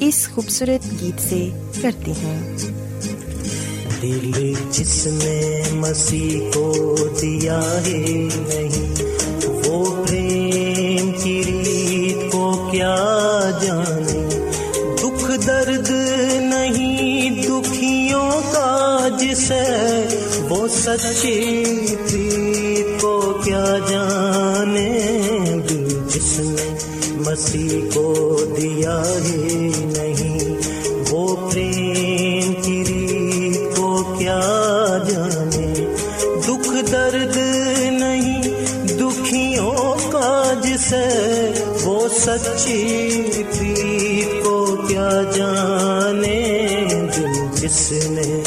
اس خوبصورت گیت سے کرتے ہیں دل جس نے مسیح کو دیا ہے نہیں، وہ پریم کی ریت کو کیا جانے؟ دکھ درد نہیں دکھیوں کا جسے وہ سچی پریت کو کیا جانے؟ دل جس نے مسیح کو چیتی کو کیا جانے جو جس نے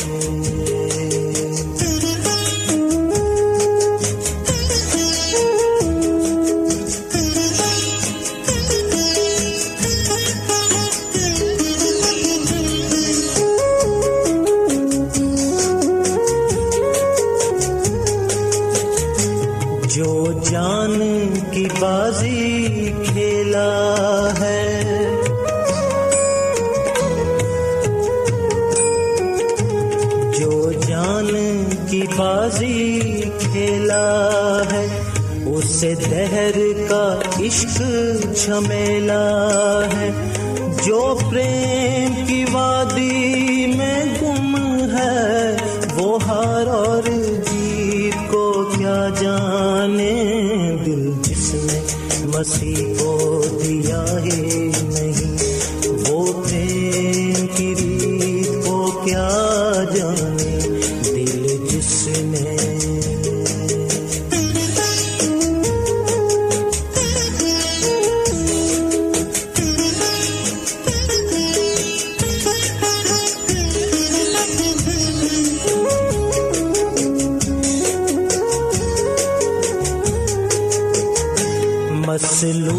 بازی کھیلا ہے اسے دہر کا عشق جھمیلا ہے۔ جو پریم کی وادی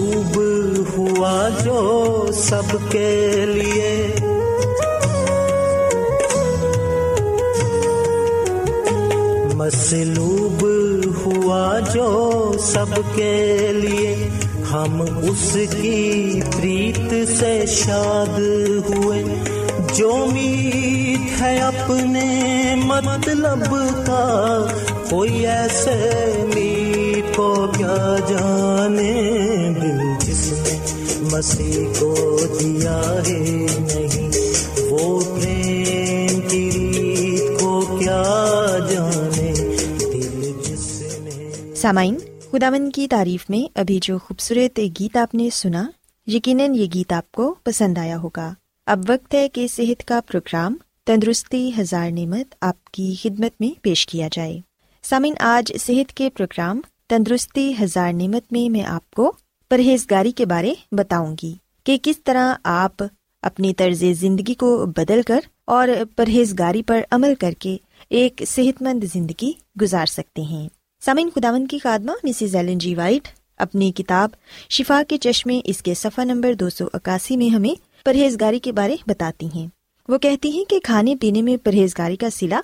مسلوب ہوا جو سب کے لیے۔ مسلوب ہوا جو سب کے لیے۔ ہم اس کی پریت سے شاد ہوئے۔ جو میت ہے اپنے مطلب کا، کوئی ایسے میت کو کیا جانے۔ مسیح کو دیا ہے نہیں۔ وہ پریم کی ریت کو کیا جانے؟ دل جس نے سامعین خداون کی تعریف میں ابھی جو خوبصورت گیت آپ نے سنا، یقیناً یہ گیت آپ کو پسند آیا ہوگا۔ اب وقت ہے کہ صحت کا پروگرام تندرستی ہزار نعمت آپ کی خدمت میں پیش کیا جائے۔ سامعین، آج صحت کے پروگرام تندرستی ہزار نعمت میں میں آپ کو پرہیزگاری کے بارے بتاؤں گی کہ کس طرح آپ اپنی طرز زندگی کو بدل کر اور پرہیزگاری پر عمل کر کے ایک صحت مند زندگی گزار سکتے ہیں۔ سامعین خداون کی خادمہ مسز ایلن جی وائٹ اپنی کتاب شفا کے چشمے، اس کے صفحہ نمبر دو سو اکاسی میں ہمیں پرہیزگاری کے بارے بتاتی ہیں۔ وہ کہتی ہیں کہ کھانے پینے میں پرہیزگاری کا سلا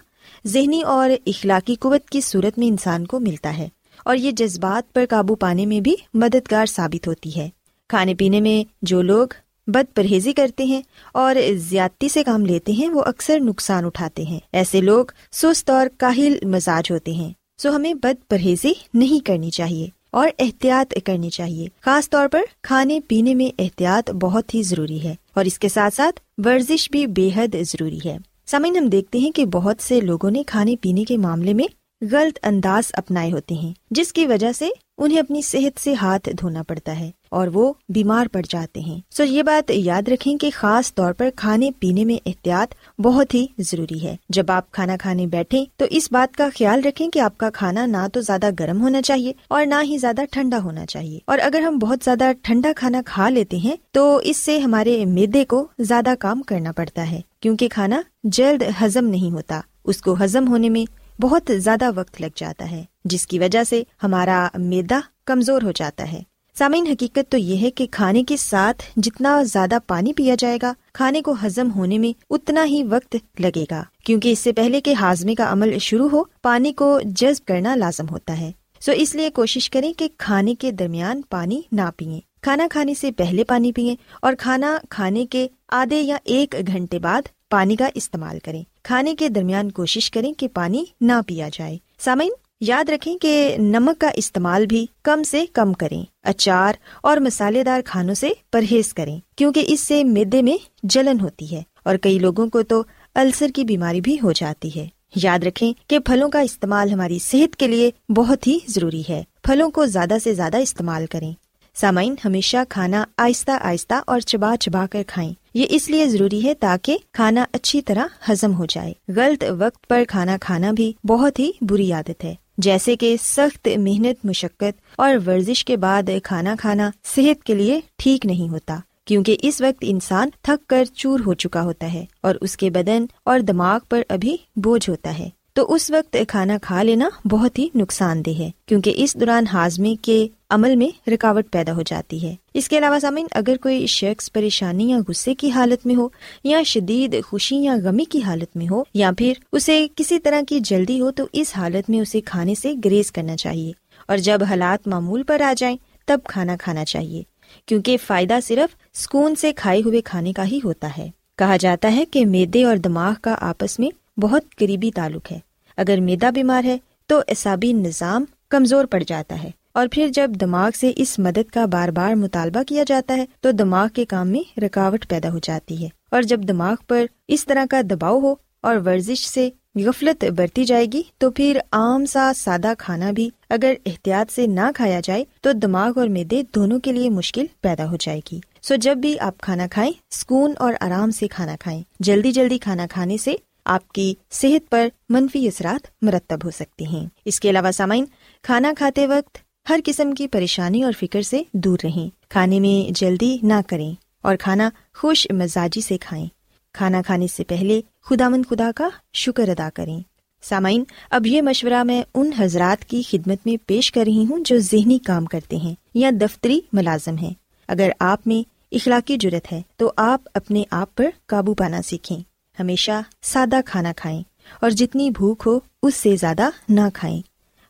ذہنی اور اخلاقی قوت کی صورت میں انسان کو ملتا ہے۔ اور یہ جذبات پر قابو پانے میں بھی مددگار ثابت ہوتی ہے۔ کھانے پینے میں جو لوگ بد پرہیزی کرتے ہیں اور زیادتی سے کام لیتے ہیں، وہ اکثر نقصان اٹھاتے ہیں۔ ایسے لوگ سست اور کاہل مزاج ہوتے ہیں۔ سو ہمیں بد پرہیزی نہیں کرنی چاہیے اور احتیاط کرنی چاہیے۔ خاص طور پر کھانے پینے میں احتیاط بہت ہی ضروری ہے اور اس کے ساتھ ساتھ ورزش بھی بے حد ضروری ہے۔ سامعین ہم دیکھتے ہیں کہ بہت سے لوگوں نے کھانے پینے کے معاملے میں غلط انداز اپنائے ہوتے ہیں، جس کی وجہ سے انہیں اپنی صحت سے ہاتھ دھونا پڑتا ہے اور وہ بیمار پڑ جاتے ہیں۔ سو یہ بات یاد رکھیں کہ خاص طور پر کھانے پینے میں احتیاط بہت ہی ضروری ہے۔ جب آپ کھانا کھانے بیٹھے تو اس بات کا خیال رکھیں کہ آپ کا کھانا نہ تو زیادہ گرم ہونا چاہیے اور نہ ہی زیادہ ٹھنڈا ہونا چاہیے۔ اور اگر ہم بہت زیادہ ٹھنڈا کھانا کھا لیتے ہیں تو اس سے ہمارے میدے کو زیادہ کام کرنا پڑتا ہے، کیونکہ کھانا جلد ہزم نہیں ہوتا۔ اس کو ہزم ہونے میں بہت زیادہ وقت لگ جاتا ہے، جس کی وجہ سے ہمارا میدا کمزور ہو جاتا ہے۔ سامعین، حقیقت تو یہ ہے کہ کھانے کے ساتھ جتنا زیادہ پانی پیا جائے گا، کھانے کو ہزم ہونے میں اتنا ہی وقت لگے گا۔ کیونکہ اس سے پہلے کہ ہاضمے کا عمل شروع ہو، پانی کو جذب کرنا لازم ہوتا ہے۔ سو اس لیے کوشش کریں کہ کھانے کے درمیان پانی نہ پیئیں کھانا کھانے سے پہلے پانی پیئیں اور کھانا کھانے کے آدھے یا ایک گھنٹے بعد پانی کا استعمال کریں۔ کھانے کے درمیان کوشش کریں کہ پانی نہ پیا جائے۔ سامعین، یاد رکھیں کہ نمک کا استعمال بھی کم سے کم کریں، اچار اور مسالے دار کھانوں سے پرہیز کریں، کیونکہ اس سے میدے میں جلن ہوتی ہے اور کئی لوگوں کو تو السر کی بیماری بھی ہو جاتی ہے۔ یاد رکھیں کہ پھلوں کا استعمال ہماری صحت کے لیے بہت ہی ضروری ہے۔ پھلوں کو زیادہ سے زیادہ استعمال کریں۔ سامعین، ہمیشہ کھانا آہستہ آہستہ اور چبا چبا کر کھائیں۔ یہ اس لیے ضروری ہے تاکہ کھانا اچھی طرح ہضم ہو جائے۔ غلط وقت پر کھانا کھانا بھی بہت ہی بری عادت ہے۔ جیسے کہ سخت محنت، مشقت اور ورزش کے بعد کھانا کھانا صحت کے لیے ٹھیک نہیں ہوتا، کیونکہ اس وقت انسان تھک کر چور ہو چکا ہوتا ہے اور اس کے بدن اور دماغ پر ابھی بوجھ ہوتا ہے۔ تو اس وقت کھانا کھا لینا بہت ہی نقصان دہ ہے، کیونکہ اس دوران ہاضمے کے عمل میں رکاوٹ پیدا ہو جاتی ہے۔ اس کے علاوہ سامعین، اگر کوئی شخص پریشانی یا غصے کی حالت میں ہو، یا شدید خوشی یا غمی کی حالت میں ہو، یا پھر اسے کسی طرح کی جلدی ہو، تو اس حالت میں اسے کھانے سے گریز کرنا چاہیے۔ اور جب حالات معمول پر آ جائیں، تب کھانا کھانا چاہیے، کیونکہ فائدہ صرف سکون سے کھائے ہوئے کھانے کا ہی ہوتا ہے۔ کہا جاتا ہے کہ میدے اور دماغ کا آپس میں بہت قریبی تعلق ہے۔ اگر میدا بیمار ہے تو اعصابی نظام کمزور پڑ جاتا ہے۔ اور پھر جب دماغ سے اس مدد کا بار بار مطالبہ کیا جاتا ہے تو دماغ کے کام میں رکاوٹ پیدا ہو جاتی ہے۔ اور جب دماغ پر اس طرح کا دباؤ ہو اور ورزش سے غفلت برتی جائے گی تو پھر عام سا سادہ کھانا بھی اگر احتیاط سے نہ کھایا جائے تو دماغ اور میدے دونوں کے لیے مشکل پیدا ہو جائے گی۔ سو جب بھی آپ کھانا کھائیں، سکون اور آرام سے کھانا کھائیں۔ جلدی جلدی کھانا کھانے سے آپ کی صحت پر منفی اثرات مرتب ہو سکتے ہیں۔ اس کے علاوہ سامعین، کھانا کھاتے وقت ہر قسم کی پریشانی اور فکر سے دور رہیں۔ کھانے میں جلدی نہ کریں اور کھانا خوش مزاجی سے کھائیں۔ کھانا کھانے سے پہلے خدا مند خدا کا شکر ادا کریں۔ سامعین، اب یہ مشورہ میں ان حضرات کی خدمت میں پیش کر رہی ہوں جو ذہنی کام کرتے ہیں یا دفتری ملازم ہیں۔ اگر آپ میں اخلاقی جرت ہے تو آپ اپنے آپ پر قابو پانا سیکھیں۔ ہمیشہ سادہ کھانا کھائیں اور جتنی بھوک ہو اس سے زیادہ نہ کھائیں۔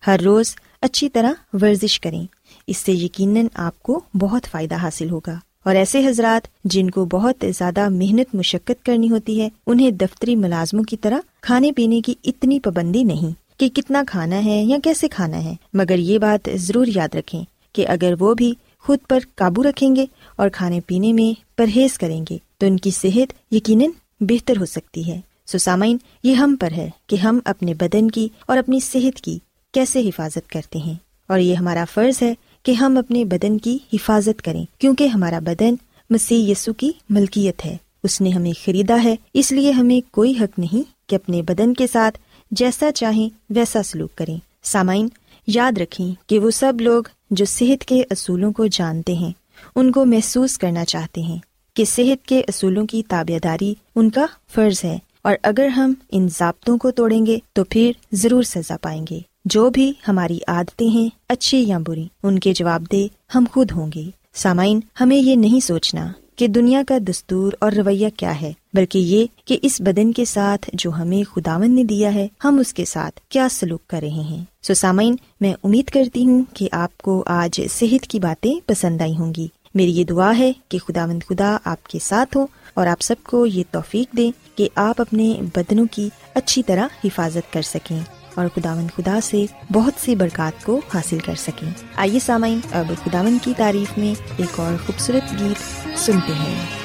ہر روز اچھی طرح ورزش کریں۔ اس سے یقیناً آپ کو بہت فائدہ حاصل ہوگا۔ اور ایسے حضرات جن کو بہت زیادہ محنت مشقت کرنی ہوتی ہے، انہیں دفتری ملازموں کی طرح کھانے پینے کی اتنی پابندی نہیں کہ کتنا کھانا ہے یا کیسے کھانا ہے۔ مگر یہ بات ضرور یاد رکھیں کہ اگر وہ بھی خود پر قابو رکھیں گے اور کھانے پینے میں پرہیز کریں گے، تو ان کی صحت یقیناً بہتر ہو سکتی ہے۔ سسامین، یہ ہم پر ہے کہ ہم اپنے بدن کی اور اپنی صحت کی کیسے حفاظت کرتے ہیں۔ اور یہ ہمارا فرض ہے کہ ہم اپنے بدن کی حفاظت کریں، کیونکہ ہمارا بدن مسیح یسو کی ملکیت ہے۔ اس نے ہمیں خریدا ہے، اس لیے ہمیں کوئی حق نہیں کہ اپنے بدن کے ساتھ جیسا چاہیں ویسا سلوک کریں۔ سامعین، یاد رکھیں کہ وہ سب لوگ جو صحت کے اصولوں کو جانتے ہیں، ان کو محسوس کرنا چاہتے ہیں۔ کہ صحت کے اصولوں کی تابے داری ان کا فرض ہے اور اگر ہم ان ضابطوں کو توڑیں گے تو پھر ضرور سزا پائیں گے۔ جو بھی ہماری عادتیں ہیں، اچھی یا بری، ان کے جواب دے ہم خود ہوں گے۔ سامعین، ہمیں یہ نہیں سوچنا کہ دنیا کا دستور اور رویہ کیا ہے، بلکہ یہ کہ اس بدن کے ساتھ جو ہمیں خداون نے دیا ہے، ہم اس کے ساتھ کیا سلوک کر رہے ہیں۔ سو سامعین، میں امید کرتی ہوں کہ آپ کو آج صحت کی باتیں پسند آئی ہوں گی۔ میری یہ دعا ہے کہ خدا مند خدا آپ کے ساتھ ہو اور آپ سب کو یہ توفیق دیں کہ آپ اپنے بدنوں کی اچھی طرح حفاظت کر سکیں اور خداون خدا سے بہت سی برکات کو حاصل کر سکیں۔ آئیے سامعین، اب خداون کی تعریف میں ایک اور خوبصورت گیت سنتے ہیں۔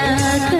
کیا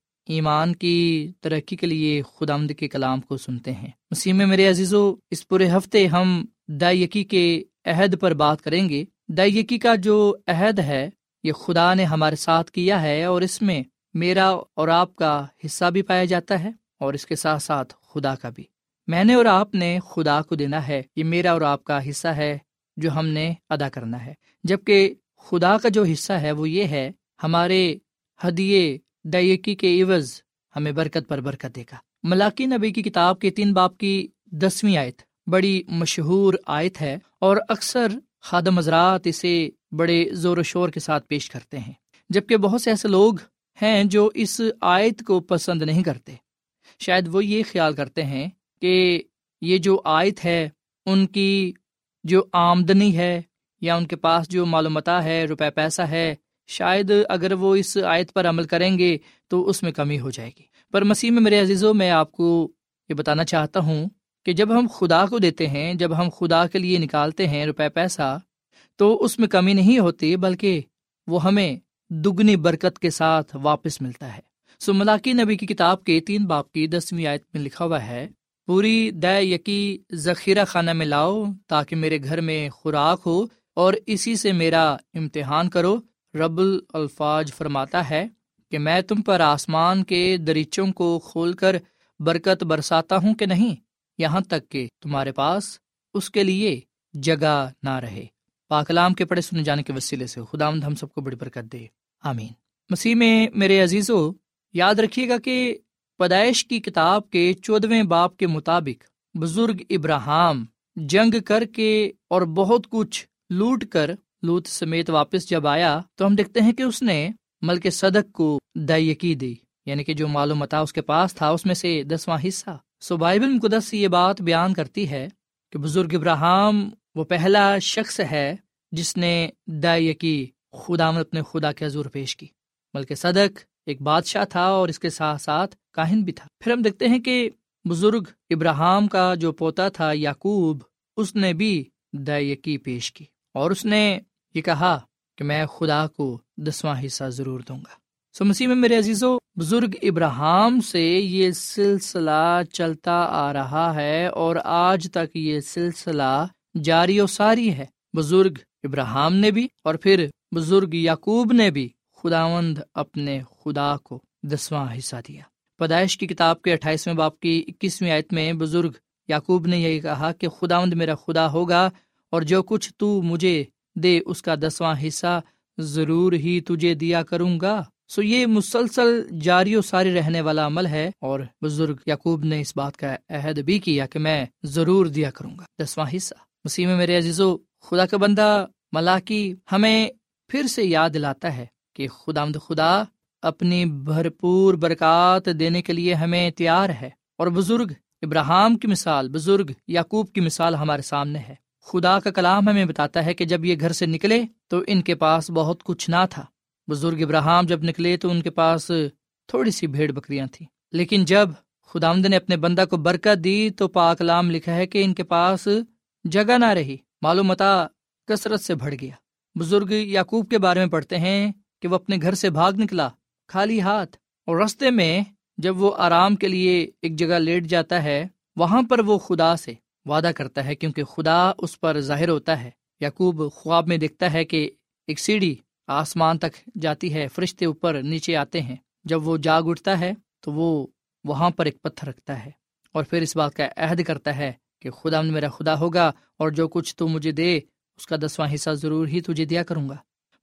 ایمان کی ترقی کے لیے خدا مد کے کلام کو سنتے ہیں۔ مسیح میں میرے عزیزو، اس پورے ہفتے ہم دائیکی کے عہد پر بات کریں گے۔ دائیکی کا جو عہد ہے، یہ خدا نے ہمارے ساتھ کیا ہے اور اس میں میرا اور آپ کا حصہ بھی پایا جاتا ہے اور اس کے ساتھ ساتھ خدا کا بھی۔ میں نے اور آپ نے خدا کو دینا ہے۔ یہ میرا اور آپ کا حصہ ہے جو ہم نے ادا کرنا ہے۔ جبکہ خدا کا جو حصہ ہے وہ یہ ہے، ہمارے ہدیے دائیکی کے عوض ہمیں برکت پر برکت دے گا۔ ملاقی نبی کی کتاب کے تین باپ کی دسویں آیت بڑی مشہور آیت ہے اور اکثر خادم حضرات اسے بڑے زور و شور کے ساتھ پیش کرتے ہیں، جبکہ بہت سے ایسے لوگ ہیں جو اس آیت کو پسند نہیں کرتے۔ شاید وہ یہ خیال کرتے ہیں کہ یہ جو آیت ہے، ان کی جو آمدنی ہے یا ان کے پاس جو معلومات ہے، روپے پیسہ ہے شاید اگر وہ اس آیت پر عمل کریں گے تو اس میں کمی ہو جائے گی۔ پر مسیح میں میرے عزیزوں، میں آپ کو یہ بتانا چاہتا ہوں کہ جب ہم خدا کو دیتے ہیں، جب ہم خدا کے لیے نکالتے ہیں روپے پیسہ، تو اس میں کمی نہیں ہوتی، بلکہ وہ ہمیں دگنی برکت کے ساتھ واپس ملتا ہے۔ سو ملاقی نبی کی کتاب کے تین باپ کی دسویں آیت میں لکھا ہوا ہے، پوری دے یقی ذخیرہ خانہ میں لاؤ تاکہ میرے گھر میں خوراک ہو اور اسی سے میرا امتحان کرو۔ رب الفاظ فرماتا ہے کہ میں تم پر آسمان کے دریچوں کو کھول کر برکت برساتا ہوں کہ نہیں؟ یہاں تک کہ تمہارے پاس اس کے لیے جگہ نہ رہے۔ پاکلام کے پڑھے سنے جانے کے وسیلے سے خدا مند ہم سب کو بڑی برکت دے۔ آمین۔ مسیح میں میرے عزیزو، یاد رکھیے گا کہ پیدائش کی کتاب کے چودویں باپ کے مطابق بزرگ ابراہم جنگ کر کے اور بہت کچھ لوٹ کر لوت سمیت واپس جب آیا تو ہم دیکھتے ہیں کہ اس نے ملک صدق کو دائیکی دی یعنی کہ جو معلومات اس کے پاس تھا، اس میں سے دسواں حصہ۔ سو بائبل مقدس یہ بات بیان کرتی ہے کہ بزرگ ابراہم وہ پہلا شخص ہے جس نے دائیکی خدا اپنے خدا کے حضور پیش کی۔ بلکہ صدق ایک بادشاہ تھا اور اس کے ساتھ ساتھ کاہن بھی تھا۔ پھر ہم دیکھتے ہیں کہ بزرگ ابراہم کا جو پوتا تھا یعقوب، اس نے بھی دائیکی پیش کی اور اس نے یہ کہا کہ میں خدا کو دسواں حصہ ضرور دوں گا۔ سو مسیح میں میرے عزیزو، بزرگ ابراہم سے یہ سلسلہ چلتا آ رہا ہے اور آج تک یہ سلسلہ جاری و ساری ہے۔ بزرگ ابراہم نے بھی اور پھر بزرگ یعقوب نے بھی خداوند اپنے خدا کو دسواں حصہ دیا۔ پیدائش کی کتاب کے اٹھائیسویں باپ کی اکیسویں آیت میں بزرگ یعقوب نے یہی کہا کہ خداوند میرا خدا ہوگا اور جو کچھ تو مجھے دے اس کا دسواں حصہ ضرور ہی تجھے دیا کروں گا۔ سو یہ مسلسل جاری و ساری رہنے والا عمل ہے اور بزرگ یعقوب نے اس بات کا عہد بھی کیا کہ میں ضرور دیا کروں گا۔ دسواں حصہ۔ مسیح میں میرے عزیز و خدا کا بندہ ملاقی ہمیں پھر سے یاد دلاتا ہے کہ خدا مد خدا اپنی بھرپور برکات دینے کے لیے ہمیں تیار ہے اور بزرگ ابراہم کی مثال، بزرگ یعقوب کی مثال ہمارے سامنے ہے۔ خدا کا کلام ہمیں بتاتا ہے کہ جب یہ گھر سے نکلے تو ان کے پاس بہت کچھ نہ تھا۔ بزرگ ابراہم جب نکلے تو ان کے پاس تھوڑی سی بھیڑ بکریاں تھیں۔ لیکن جب خدا نے اپنے بندہ کو برکت دی تو پاک لام لکھا ہے کہ ان کے پاس جگہ نہ رہی۔ معلومتا کثرت سے بڑھ گیا۔ بزرگ یعقوب کے بارے میں پڑھتے ہیں کہ وہ اپنے گھر سے بھاگ نکلا، خالی ہاتھ۔ اور رستے میں جب وہ آرام کے لیے ایک جگہ لیٹ جاتا ہے، وہاں پر وہ خدا سے وعدہ کرتا ہے کیونکہ خدا اس پر ظاہر ہوتا ہے۔ یعقوب خواب میں دیکھتا ہے کہ ایک سیڑھی آسمان تک جاتی ہے، فرشتے اوپر نیچے آتے ہیں۔ جب وہ جاگ اٹھتا ہے تو وہ وہاں پر ایک پتھر رکھتا ہے اور پھر اس بات کا عہد کرتا ہے کہ خدا میرا خدا ہوگا اور جو کچھ تو مجھے دے، اس کا دسواں حصہ ضرور ہی تجھے دیا کروں گا۔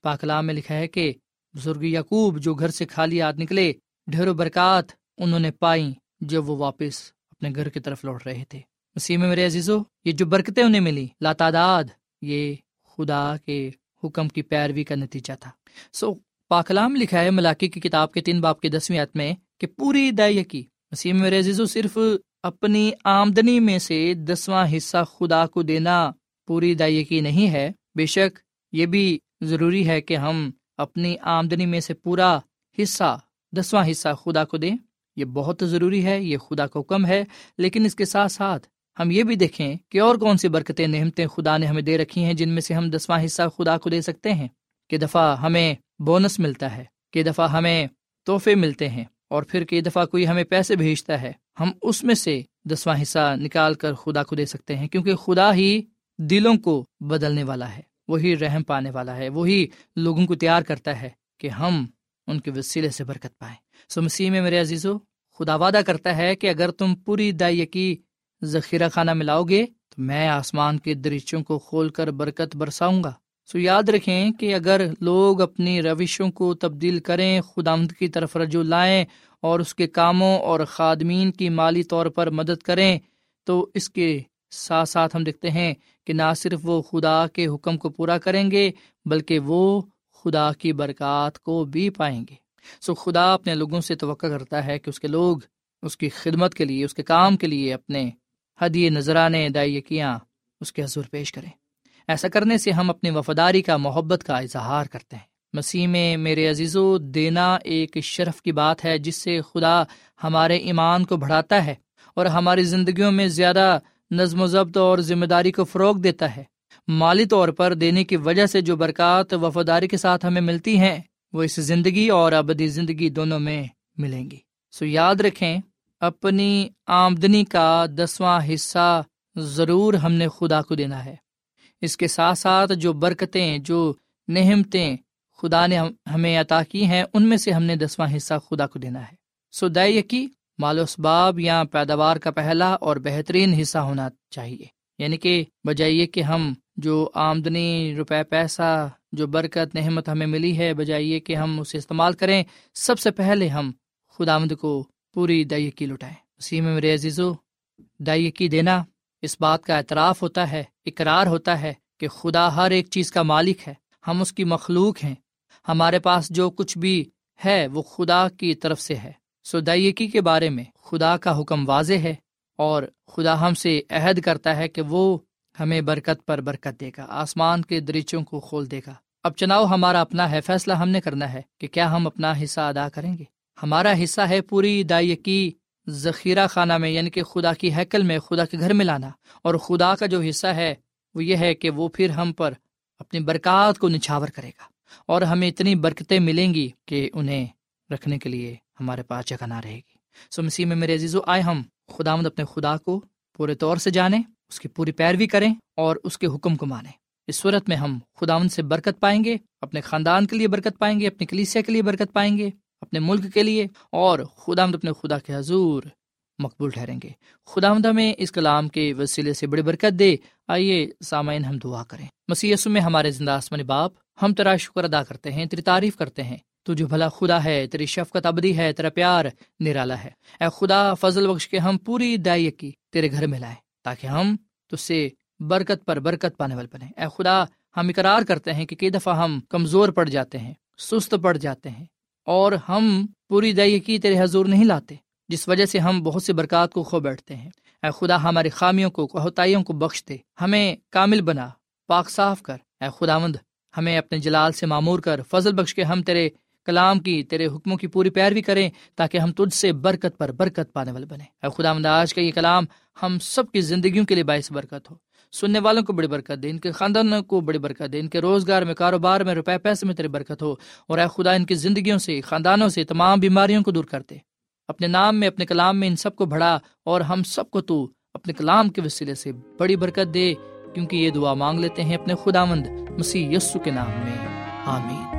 پاکلام میں لکھا ہے کہ بزرگ یعقوب جو گھر سے خالی ہاتھ نکلے، ڈھیر و برکات انہوں نے پائی جب وہ واپس اپنے گھر کی طرف لوٹ رہے تھے۔ مسیح میں میرے عزیزو، یہ جو برکتیں انہیں ملی، لاتعداد، یہ خدا کے حکم کی پیروی کا نتیجہ تھا۔ سو، پاکلام لکھا ہے ملاقی کی کتاب کے تین باپ کی دسویں عت میں کہ پوری دائیں کی مسیح میں میرے عزیزو، صرف اپنی آمدنی میں سے دسواں حصہ خدا کو دینا پوری دائیں کی نہیں ہے۔ بے شک یہ بھی ضروری ہے کہ ہم اپنی آمدنی میں سے پورا حصہ، دسواں حصہ خدا کو دیں۔ یہ بہت ضروری ہے، یہ خدا کا حکم ہے، لیکن اس کے ساتھ ساتھ ہم یہ بھی دیکھیں کہ اور کون سی برکتیں نعمتیں خدا نے ہمیں دے رکھی ہیں جن میں سے ہم دسواں حصہ خدا کو دے سکتے ہیں۔ کہ دفعہ ہمیں بونس ملتا ہے، کہ دفعہ ہمیں تحفے ملتے ہیں اور پھر کئی دفعہ کوئی ہمیں پیسے بھیجتا ہے، ہم اس میں سے دسواں حصہ نکال کر خدا کو دے سکتے ہیں۔ کیونکہ خدا ہی دلوں کو بدلنے والا ہے، وہی رحم پانے والا ہے، وہی لوگوں کو تیار کرتا ہے کہ ہم ان کے وسیلے سے برکت پائیں۔ سو مسیح میں میرے عزیز و خدا وعدہ کرتا ہے کہ اگر تم پوری دائی کی ذخیرہ خانہ ملاؤ گے تو میں آسمان کے دریچوں کو کھول کر برکت برساؤں گا۔ سو یاد رکھیں کہ اگر لوگ اپنی روشوں کو تبدیل کریں خدامد کی طرف رجوع لائیں اور اس کے کاموں اور خادمین کی مالی طور پر مدد کریں، تو اس کے ساتھ ساتھ ہم دیکھتے ہیں کہ نہ صرف وہ خدا کے حکم کو پورا کریں گے، بلکہ وہ خدا کی برکات کو بھی پائیں گے۔ سو خدا اپنے لوگوں سے توقع کرتا ہے کہ اس کے لوگ اس کی خدمت کے لیے، اس کے کام کے لیے اپنے حدی نذرانے دائیکیاں اس کے حضور پیش کریں۔ ایسا کرنے سے ہم اپنی وفاداری کا، محبت کا اظہار کرتے ہیں۔ مسیح میں میرے عزیز و دینا ایک شرف کی بات ہے جس سے خدا ہمارے ایمان کو بڑھاتا ہے اور ہماری زندگیوں میں زیادہ نظم و ضبط اور ذمہ داری کو فروغ دیتا ہے۔ مالی طور پر دینے کی وجہ سے جو برکات، وفاداری کے ساتھ ہمیں ملتی ہیں، وہ اس زندگی اور ابدی زندگی دونوں میں ملیں گی۔ سو یاد رکھیں اپنی آمدنی کا دسواں حصہ ضرور ہم نے خدا کو دینا ہے۔ اس کے ساتھ ساتھ جو برکتیں، جو نہمتیں خدا نے ہمیں عطا کی ہیں، ان میں سے ہم نے دسواں حصہ خدا کو دینا ہے۔ سو کی مال و اسباب یا پیداوار کا پہلا اور بہترین حصہ ہونا چاہیے۔ یعنی کہ بجائیے کہ ہم جو آمدنی، روپے، پیسہ، جو برکت نحمت ہمیں ملی ہے بجائیے کہ ہم اسے استعمال کریں، سب سے پہلے ہم خدا آمد کو پوری دائیکی لٹائیں۔ اسی میں میرے عزیزو دائیکی دینا اس بات کا اعتراف ہوتا ہے، اقرار ہوتا ہے کہ خدا ہر ایک چیز کا مالک ہے۔ ہم اس کی مخلوق ہیں۔ ہمارے پاس جو کچھ بھی ہے وہ خدا کی طرف سے ہے۔ سو دائیکی کے بارے میں خدا کا حکم واضح ہے اور خدا ہم سے عہد کرتا ہے کہ وہ ہمیں برکت پر برکت دے گا، آسمان کے دریچوں کو کھول دے گا۔ اب چناؤ ہمارا اپنا ہے، فیصلہ ہم نے کرنا ہے کہ کیا ہم اپنا حصہ ادا کریں گے۔ ہمارا حصہ ہے پوری دائی کی ذخیرہ خانہ میں یعنی کہ خدا کی حیکل میں، خدا کے گھر میں لانا۔ اور خدا کا جو حصہ ہے، وہ یہ ہے کہ وہ پھر ہم پر اپنی برکات کو نچھاور کرے گا۔ اور ہمیں اتنی برکتیں ملیں گی کہ انہیں رکھنے کے لیے ہمارے پاس جگہ نہ رہے گی۔ سو مسیح میں میرے عزیز و آئے ہم خدا مند اپنے خدا کو پورے طور سے جانیں، اس کی پوری پیروی کریں اور اس کے حکم کو مانیں۔ اس صورت میں ہم خداون سے برکت پائیں گے، اپنے خاندان کے لیے برکت پائیں گے، اپنی کلیسیا کے لیے برکت پائیں گے۔ اپنے ملک کے لیے اور خدا مد اپنے خدا کے حضور مقبول ٹھہریں گے۔ خدا مد ہمیں اس کلام کے وسیلے سے بڑی برکت دے۔ آئیے سامعین ہم دعا کریں۔ مسی میں ہمارے زندہ آسمانی باپ، ہم تیرا شکر ادا کرتے ہیں، تیری تعریف کرتے ہیں۔ تو جو بھلا خدا ہے، تیری شفقت ابدی ہے، تیرا پیار نرالا ہے۔ اے خدا، فضل بخش کے ہم پوری دائی کی تیرے گھر میں لائیں تاکہ ہم تج سے برکت پر برکت پانے والے بنے اے خدا، ہم اقرار کرتے ہیں کہ کئی دفعہ ہم کمزور پڑ جاتے ہیں، سست پڑ جاتے ہیں۔ اور ہم پوری دائی کی تیرے حضور نہیں لاتے، جس وجہ سے ہم بہت سی برکات کو کھو بیٹھتے ہیں۔ اے خدا ہماری خامیوں کو کوتاہیوں کو بخش دے، ہمیں کامل بنا، پاک صاف کر۔ اے خدا مند ہمیں اپنے جلال سے معمور کر، فضل بخش کے ہم تیرے کلام کی، تیرے حکموں کی پوری پیروی کریں، تاکہ ہم تجھ سے برکت پر برکت پانے والے بنے اے خدا مند آج کا یہ کلام ہم سب کی زندگیوں کے لیے باعث برکت ہو۔ سننے والوں کو بڑی برکت دے، ان کے خاندان کو بڑی برکت دے، ان کے روزگار میں، کاروبار میں، روپے، پیسے میں تیری برکت ہو۔ اور اے خدا، ان کی زندگیوں سے، خاندانوں سے، تمام بیماریوں کو دور کرتے اپنے نام میں، اپنے کلام میں ان سب کو بڑھا، اور ہم سب کو تو اپنے کلام کے وسیلے سے بڑی برکت دے، کیونکہ یہ دعا مانگ لیتے ہیں اپنے خدا مند مسیح یسو کے نام میں۔ آمین۔